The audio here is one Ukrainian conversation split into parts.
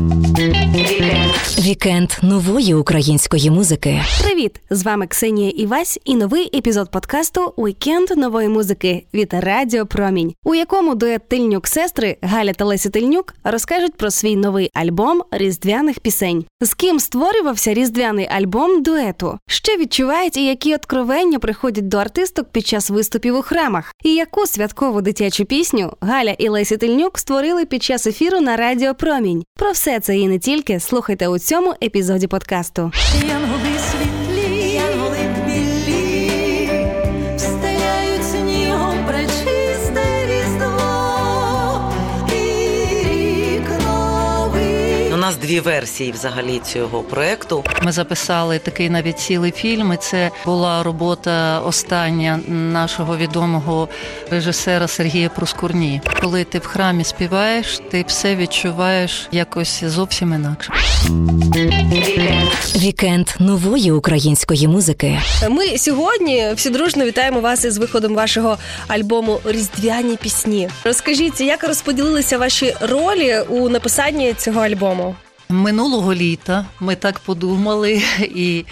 Mm-hmm. Вікенд нової української музики. Привіт! З вами Ксенія Івась і новий епізод подкасту Уікенд нової музики від Радіо Промінь, у якому дует Тильнюк сестри Галя та Леся Тильнюк розкажуть про свій новий альбом різдвяних пісень. З ким створювався різдвяний альбом дуету? Що відчувають і які откровення приходять до артисток під час виступів у храмах? І яку святкову дитячу пісню Галя і Леся Тильнюк створили під час ефіру на Радіо Промінь? Про все це і не тільки слухайте у цьому епізоді подкасту. Янголи світлі, дві версії взагалі цього проекту. Ми записали такий навіть цілий фільм. і Це була робота остання нашого відомого режисера Сергія Проскурні. Коли ти в храмі співаєш, ти все відчуваєш якось зовсім інакше. Вікенд нової української музики. Ми сьогодні всі дружно вітаємо вас із виходом вашого альбому Різдвяні пісні. Розкажіть, як розподілилися ваші ролі у написанні цього альбому? Минулого літа ми так подумали, і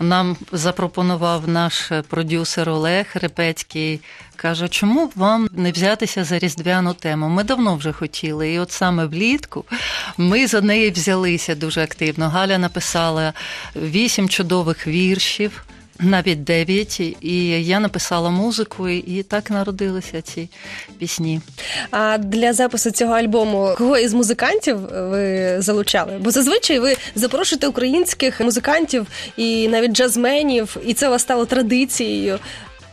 нам запропонував наш продюсер Олег Репецький. Каже, чому б вам не взятися за різдвяну тему? Ми давно вже хотіли. І от саме влітку ми за неї взялися дуже активно. Галя написала вісім чудових віршів. Навіть дев'ять, і я написала музику, і так народилися ці пісні. А для запису цього альбому кого із музикантів ви залучали? Бо зазвичай ви запрошуєте українських музикантів і навіть джазменів, і це у вас стало традицією.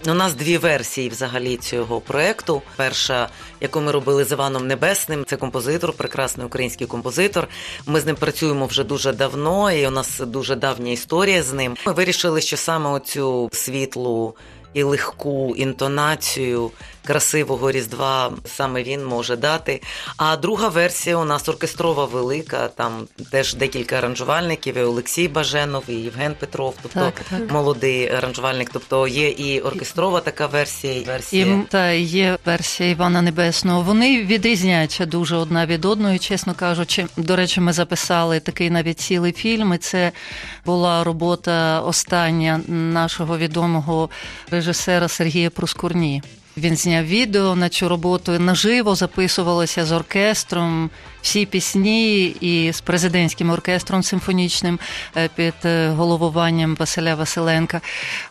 У нас дві версії взагалі цього проекту. Перша, яку ми робили з Іваном Небесним, це композитор, прекрасний український композитор. Ми з ним працюємо вже дуже давно, і у нас дуже давня історія з ним. Ми вирішили, що саме оцю світлу і легку інтонацію красивого різдва саме він може дати. А друга версія у нас оркестрова велика. Там теж декілька аранжувальників. і Олексій Баженов, і Євген Петров, тобто Так, так. молодий аранжувальник. Тобто є і оркестрова така версія, і версія. І та є версія Івана Небесного. Вони відрізняються дуже одна від одної, чесно кажучи. До речі, ми записали такий навіть цілий фільм. і Це була робота остання нашого відомого режисера Сергія Проскурні. Він зняв відео на цю роботу наживо записувалося з оркестром. Всі пісні і з президентським оркестром симфонічним е, під е, головуванням Василя Василенка,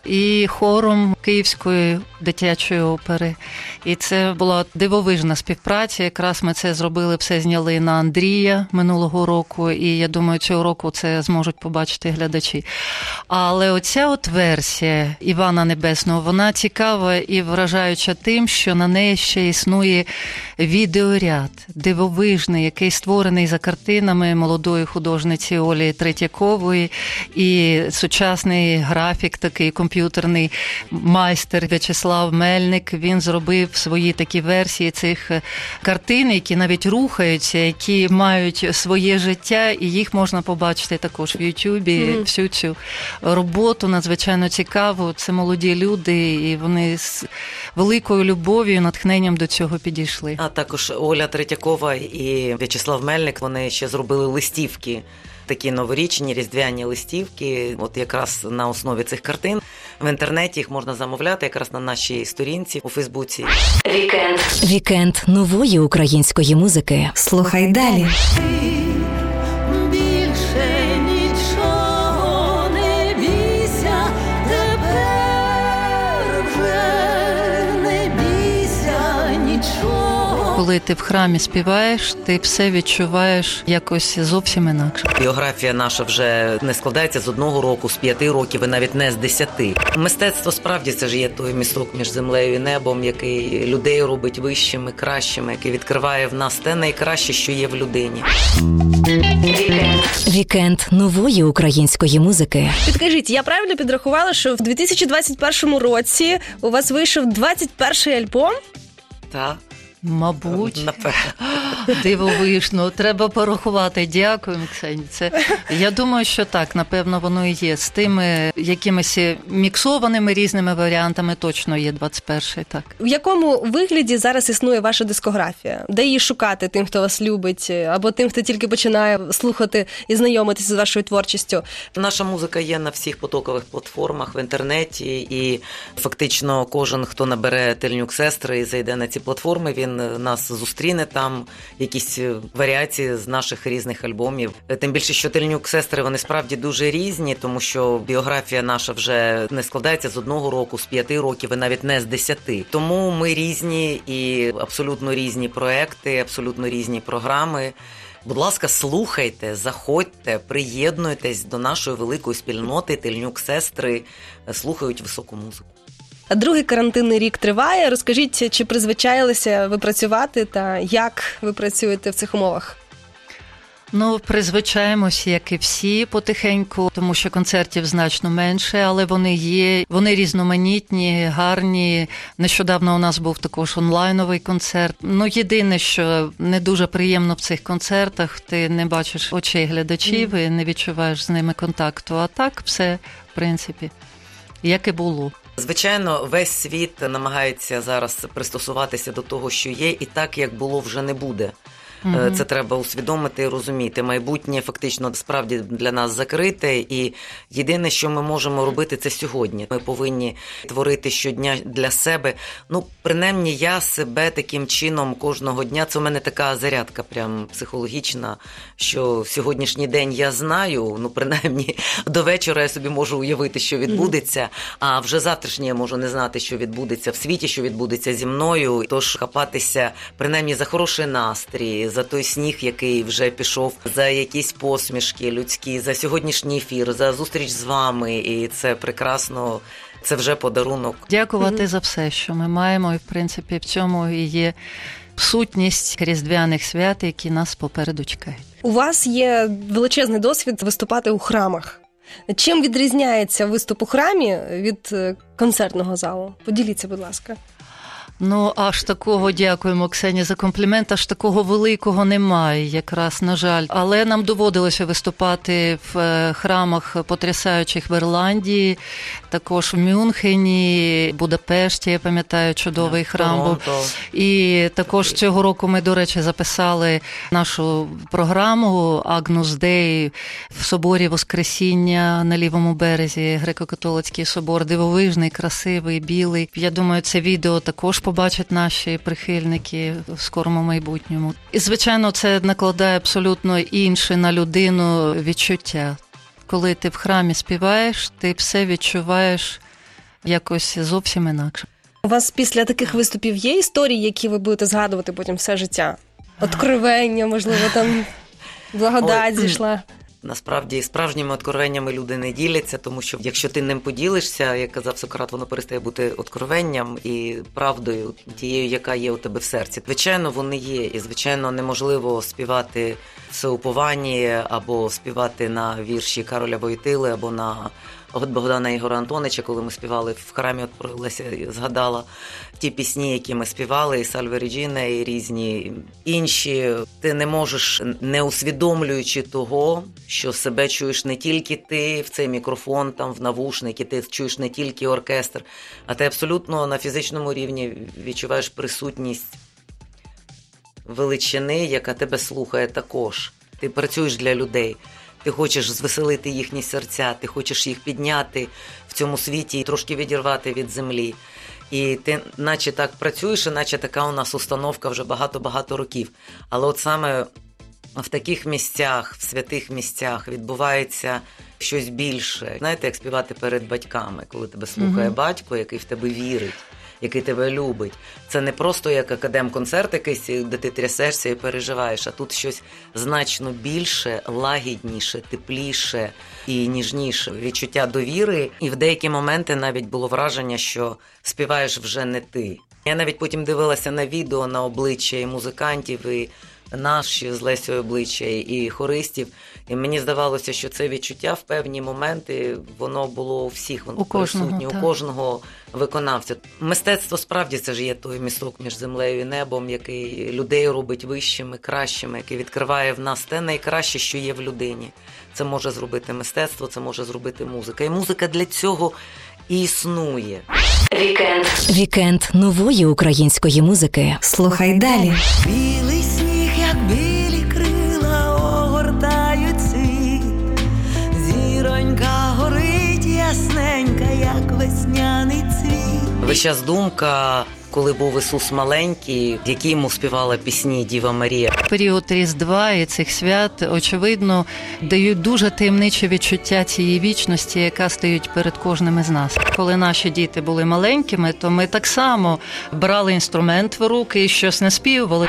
і хором Київської дитячої опери. І це була дивовижна співпраця. Якраз ми це зробили, все зняли на Андрія минулого року, і я думаю, цього року це зможуть побачити глядачі. Але оця от версія Івана Небесного, вона цікава і вражаюча тим, що на неї ще існує відеоряд, дивовижний, який створений за картинами молодої художниці Олі Третьякової, і сучасний графік, такий комп'ютерний майстер В'ячеслав Мельник. Він зробив свої такі версії цих е, картин, які навіть рухаються, які мають своє життя, і їх можна побачити також в Ютубі. Мгм. Всю цю роботу надзвичайно цікаву. Це молоді люди, і вони з великою любов'ю, натхненням до цього підійшли. А також Оля Третьякова і В'ячеслав Мельник вони ще зробили листівки. Такі новорічні різдвяні листівки, от якраз на основі цих картин в інтернеті їх можна замовляти, якраз на нашій сторінці у Фейсбуці. Вікенд. Вікенд нової української музики. Слухай далі. Коли ти в храмі співаєш, ти все відчуваєш якось зовсім інакше. Біографія наша вже не складається з одного року, з п'яти років і навіть не з десяти. Мистецтво справді це ж є той місток між землею і небом, який людей робить вищими, кращими, який відкриває в нас те найкраще, що є в людині. Вікенд нової української музики. Підкажіть, я правильно підрахувала, що в 2021 році у вас вийшов 21 альбом? Та Мабуть, Напевно. дивовижно. Треба порахувати. Дякую, Ксені. Це я думаю, що так, напевно, воно і є. З тими якимись міксованими різними варіантами точно є 21-й, так. В якому вигляді зараз існує ваша дискографія? Де її шукати тим, хто вас любить, або тим, хто тільки починає слухати і знайомитися з вашою творчістю? Наша музика є на всіх потокових платформах в інтернеті, і фактично кожен, хто набере тельнюк сестри і зайде на ці платформи, він нас зустріне там, якісь варіації з наших різних альбомів. Тим більше, що тельнюк сестри вони справді дуже різні, тому що біографія наша вже не складається з одного року, з п'яти років, і навіть не з десяти. Тому ми різні і абсолютно різні проекти, абсолютно різні програми. Будь ласка, слухайте, заходьте, приєднуйтесь до нашої великої спільноти. Тельнюк сестри слухають високу музику. А Другий карантинний рік триває. Розкажіть, чи призвичаїлися ви працювати та як ви працюєте в цих умовах? Ну, призвичаємось, як і всі потихеньку, тому що концертів значно менше, але вони є. Вони різноманітні, гарні. Нещодавно у нас був також онлайновий концерт. Ну, єдине, що не дуже приємно в цих концертах, ти не бачиш очей глядачів і не відчуваєш з ними контакту. А так, все, в принципі, як і було. Звичайно, весь світ намагається зараз пристосуватися до того, що є, і так як було, вже не буде. Е, Це треба усвідомити і розуміти. Майбутнє фактично справді для нас закрите, і єдине, що ми можемо робити, це сьогодні. Ми повинні творити щодня для себе. Ну, принаймні, я себе таким чином кожного дня. Це у мене така зарядка, прям психологічна. Що сьогоднішній день я знаю. Ну, принаймні, до вечора я собі можу уявити, що відбудеться. А вже завтрашній я можу не знати, що відбудеться в світі, що відбудеться зі мною. Тож хапатися принаймні за хороший настрій за той сніг, який вже пішов, за якісь посмішки людські, за сьогоднішній ефір, за зустріч з вами. І це прекрасно. Це вже подарунок. Дякувати за все, що ми маємо, і в принципі в цьому і є сутність різдвяних свят, які нас попереду чекають. У вас є величезний досвід виступати у храмах. Чим відрізняється виступ у храмі від е, концертного залу? Поділіться, будь ласка. Ну, аж такого дякуємо, Ксені, за комплімент. Аж такого великого немає, якраз на жаль. Але нам доводилося виступати в е, храмах потрясаючих в Ірландії, також в Мюнхені, Будапешті. Я пам'ятаю, чудовий храм був. І також цього року ми, до речі, записали нашу програму Агнус Дей в соборі Воскресіння на лівому березі, греко-католицький собор, дивовижний, красивий, білий. Я думаю, це відео також побачать наші прихильники в скорому майбутньому. І звичайно, це накладає абсолютно інше на людину відчуття. Коли ти в храмі співаєш, ти все відчуваєш якось зовсім інакше. У вас після таких виступів є історії, які ви будете згадувати потім все життя? Откровення, можливо, там благодать зійшла. Насправді справжніми откровеннями люди не діляться, тому що якщо ти ним поділишся, як казав Сократ, воно перестає бути откровенням і правдою, тією, яка є у тебе в серці. Звичайно, вони є, і звичайно, неможливо співати все уповані або співати на вірші Кароля Войтили, або на от Богдана Ігора Антонича, коли ми співали в храмі, от про згадала ті пісні, які ми співали, і Сальве Реджіне, і різні інші. Ти не можеш, не усвідомлюючи того, що себе чуєш не тільки ти в цей мікрофон, там в навушники, ти чуєш не тільки оркестр, а ти абсолютно на фізичному рівні відчуваєш присутність величини, яка тебе слухає також. Ти працюєш для людей. Ти хочеш звеселити їхні серця, ти хочеш їх підняти в цьому світі і трошки відірвати від землі. І ти, наче так працюєш, і наче така у нас установка вже багато-багато років. Але от саме в таких місцях, в святих місцях відбувається щось більше. Знаєте, як співати перед батьками, коли тебе слухає Мгм. батько, який в тебе вірить, який тебе любить. Це не просто як академ-концерт якийсь, де ти трясешся і переживаєш, а тут щось значно більше, лагідніше, тепліше і ніжніше. Відчуття довіри. І в деякі моменти навіть було враження, що співаєш вже не ти. Я навіть потім дивилася на відео на обличчя і музикантів і наші з Лесею обличчя і хористів. І мені здавалося, що це відчуття в певні моменти воно було у всіх воно У кожного, присутнє, так. у кожного виконавця. Мистецтво справді це ж є той місток між землею і небом, який людей робить вищими, кращими, який відкриває в нас те найкраще, що є в людині. Це може зробити мистецтво, це може зробити музика. І музика для цього і існує. Вікенд. Вікенд нової української музики. Слухай далі. Весь думка, коли був Ісус маленький, який йому співала пісні Діва Марія. Період Різдва і цих свят, очевидно, дають дуже таємниче відчуття цієї вічності, яка стоїть перед кожним із нас. Коли наші діти були маленькими, то ми так само брали інструмент в руки і щось наспівували.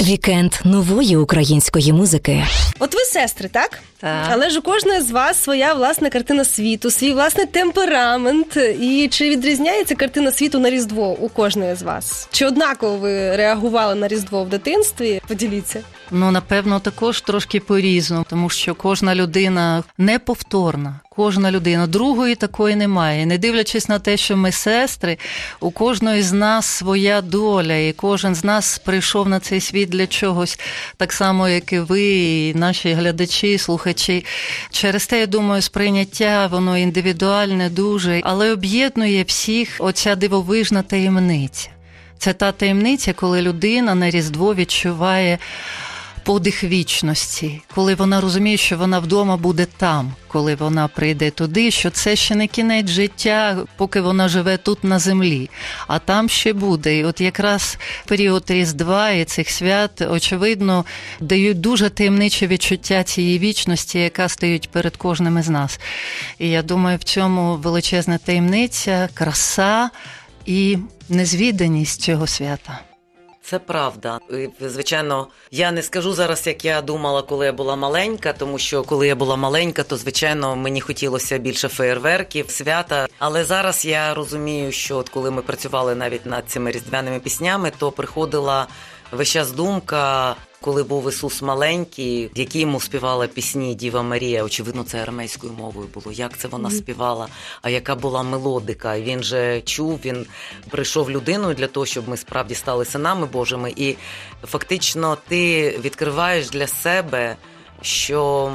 Вікенд нової української музики. От ви сестри, так? Так. Але ж у кожної з вас своя власна картина світу, свій власний темперамент. І чи відрізняється картина світу на Різдво у кожної з вас? Чи однаково ви реагували на Різдво в дитинстві? Поділіться. Ну, напевно, також трошки по-різному, тому що кожна людина неповторна. Кожна людина другої такої немає. Не дивлячись на те, що ми сестри, у кожної з нас своя доля, і кожен з нас прийшов на цей світ для чогось, так само, як і ви, і наші глядачі, слухачі. Через те, я думаю, сприйняття воно індивідуальне дуже, але об'єднує всіх оця дивовижна таємниця. Це та таємниця, коли людина на Різдво відчуває подих вічності, коли вона розуміє, що вона вдома буде там, коли вона прийде туди, що це ще не кінець життя, поки вона живе тут на землі, а там ще буде. І от якраз період Різдва і цих свят, очевидно, дають дуже таємниче відчуття цієї вічності, яка стоїть перед кожним із нас. І я думаю, в цьому величезна таємниця, краса і незвіданість цього свята. Це правда. І, Звичайно, я не скажу зараз, як я думала, коли я була маленька, тому що коли я була маленька, то звичайно мені хотілося більше феєрверків, свята. Але зараз я розумію, що от коли ми працювали навіть над цими різдвяними піснями, то приходила весь час думка. Коли був Ісус маленький, які йому співала пісні Діва Марія, очевидно, це арамейською мовою було. Як це вона співала? А яка була мелодика? І Він же чув, він прийшов людиною для того, щоб ми справді стали синами Божими. І фактично ти відкриваєш для себе, що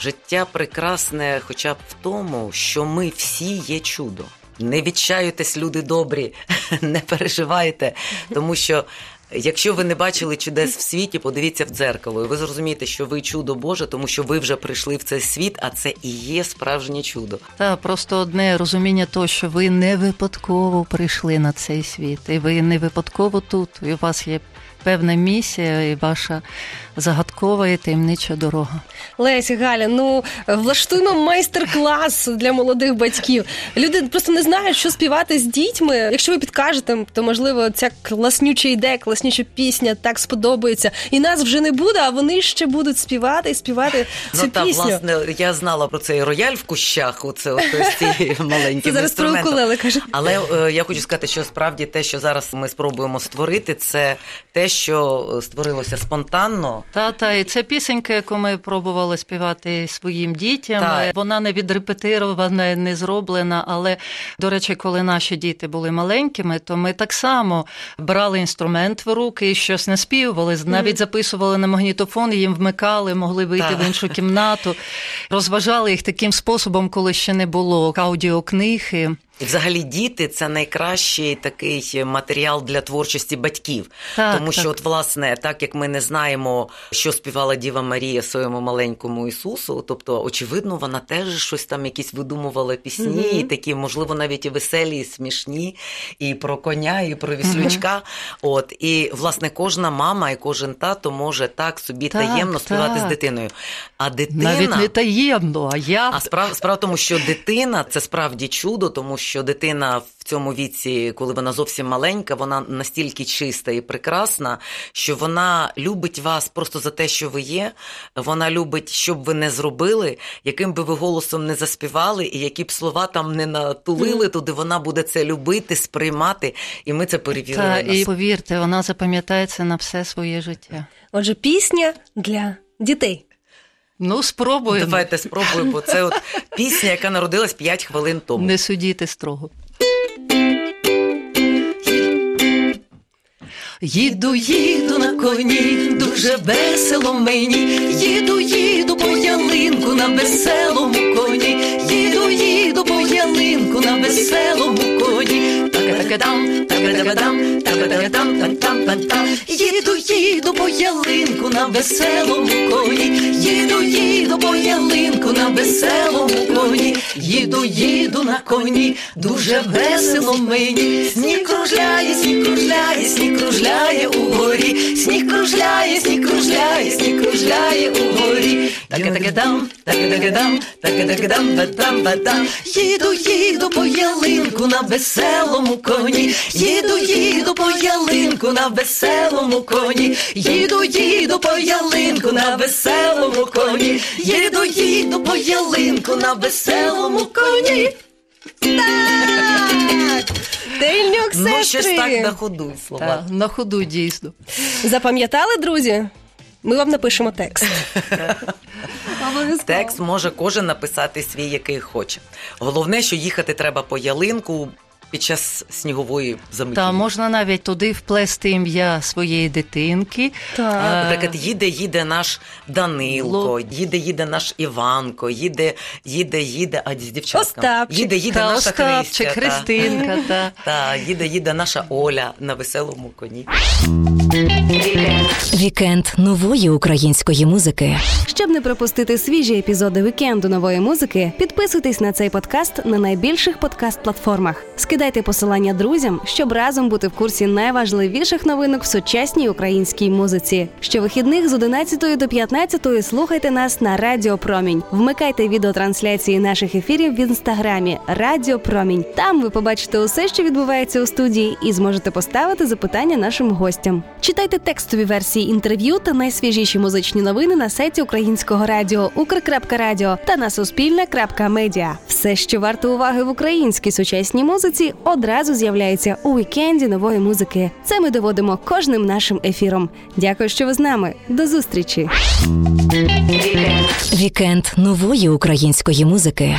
життя прекрасне, хоча б в тому, що ми всі є чудо. Не відчаюйтесь, люди добрі, не переживайте, тому що. Якщо ви не бачили чудес в світі, подивіться в дзеркало, і ви зрозумієте, що ви чудо Боже, тому що ви вже прийшли в цей світ, а це і є справжнє чудо. Та просто одне розуміння того, що ви не випадково прийшли на цей світ, і ви не випадково тут, і у вас є певна місія, і ваша загадкова і таємнича дорога. Леся, Галя, ну влаштуємо майстер-клас для молодих батьків. Люди просто не знають, що співати з дітьми. Якщо ви підкажете, то можливо ця класнюча ідея, класнюча пісня так сподобається. І нас вже не буде, а вони ще будуть співати і співати цю ну та пісню. власне я знала про цей рояль в кущах. Оце от ось ці маленькі зараз про укулеле кажуть. Але е, я хочу сказати, що справді те, що зараз ми спробуємо створити, це те, що е, створилося спонтанно. Та та і це пісенька, яку ми пробували співати своїм дітям. Так. Вона не відрепетирована, не зроблена. Але до речі, коли наші діти були маленькими, то ми так само брали інструмент в руки і щось наспівували. Навіть записували на магнітофон, їм вмикали, могли вийти Так. в іншу кімнату. Розважали їх таким способом, коли ще не було аудіокниги. І взагалі діти це найкращий такий матеріал для творчості батьків. Так, Тому що, так. от, власне, так як ми не знаємо, що співала Діва Марія своєму маленькому Ісусу, тобто, очевидно, вона теж щось там якісь видумувала пісні, і такі, можливо, навіть і веселі, і смішні, і про коня, і про віслючка. От і власне кожна мама і кожен тато може так собі Так, таємно співати з дитиною. А дитина Навіть не таємно, а я а справа справа в тому, що дитина це справді чудо, тому що дитина в цьому віці, коли вона зовсім маленька, вона настільки чиста і прекрасна, що вона любить вас просто за те, що ви є. Вона любить, що б ви не зробили, яким би ви голосом не заспівали, і які б слова там не натулили туди. Вона буде це любити, сприймати, і ми це перевірили. Та, і повірте, вона запам'ятається на все своє життя. Отже, пісня для дітей. Ну, спробуємо. Давайте спробуємо, бо це от пісня, яка народилась 5 хвилин тому. Не судіти строго. Їду, їду на коні, дуже весело мені. Їду, їду по ялинку на веселому коні. Їду, їду по ялинку на веселому коні. Їду, їду по ялинку на веселому коні. Їду, їду по ялинку на веселому коні. Їду, їду на коні, дуже весело мені. Сніг кружляє, сніг кружляє, сніг кружляє угорі. Сніг кружляє, сніг кружляє, сніг кружляє угорі. Таке-таке-дам, таке-таке-дам, таке-таке-дам, ба-дам-ба-дам. Їду, їду по ялинку на веселому коні. Їду, їду по ялинку на веселому коні. Їду, їду по ялинку на веселому коні. Їду, їду по ялинку на веселому коні. Так! сестри. Ну, щось сестри. так на ходу слова. Так, на ходу дійсно. Запам'ятали, друзі? Ми вам напишемо текст. Текст може кожен написати свій, який хоче. Головне, що їхати треба по ялинку під час снігової заметі. Та можна навіть туди вплести ім'я своєї дитинки. Так. Е, Наприклад, їде, їде наш Данилко, Ло- їде, їде наш Іванко, їде, їде, їде, а з дівчатками. Остапчик. Їде, їде та наша Остапчик, Христя. та. Христинка. Та. Та, їде, їде наша Оля на веселому коні. Вікенд нової української музики. Щоб не пропустити свіжі епізоди вікенду нової музики, підписуйтесь на цей подкаст на найбільших подкаст-платформах. Скидайте посилання друзям, щоб разом бути в курсі найважливіших новинок в сучасній українській музиці. Щовихідних з 11 до 15 слухайте нас на Радіо Промінь. Вмикайте відеотрансляції наших ефірів в інстаграмі Радіо Промінь. Там ви побачите усе, що відбувається у студії, і зможете поставити запитання нашим гостям. Читайте текстові версії інтерв'ю та найсвіжіші музичні новини на сайті українського радіо Укр.Радіо та на Суспільне.Медіа. Все, що варто уваги в українській сучасній музиці, одразу з'являється у вікенді нової музики. Це ми доводимо кожним нашим ефіром. Дякую, що ви з нами. До зустрічі! Вікенд нової української музики.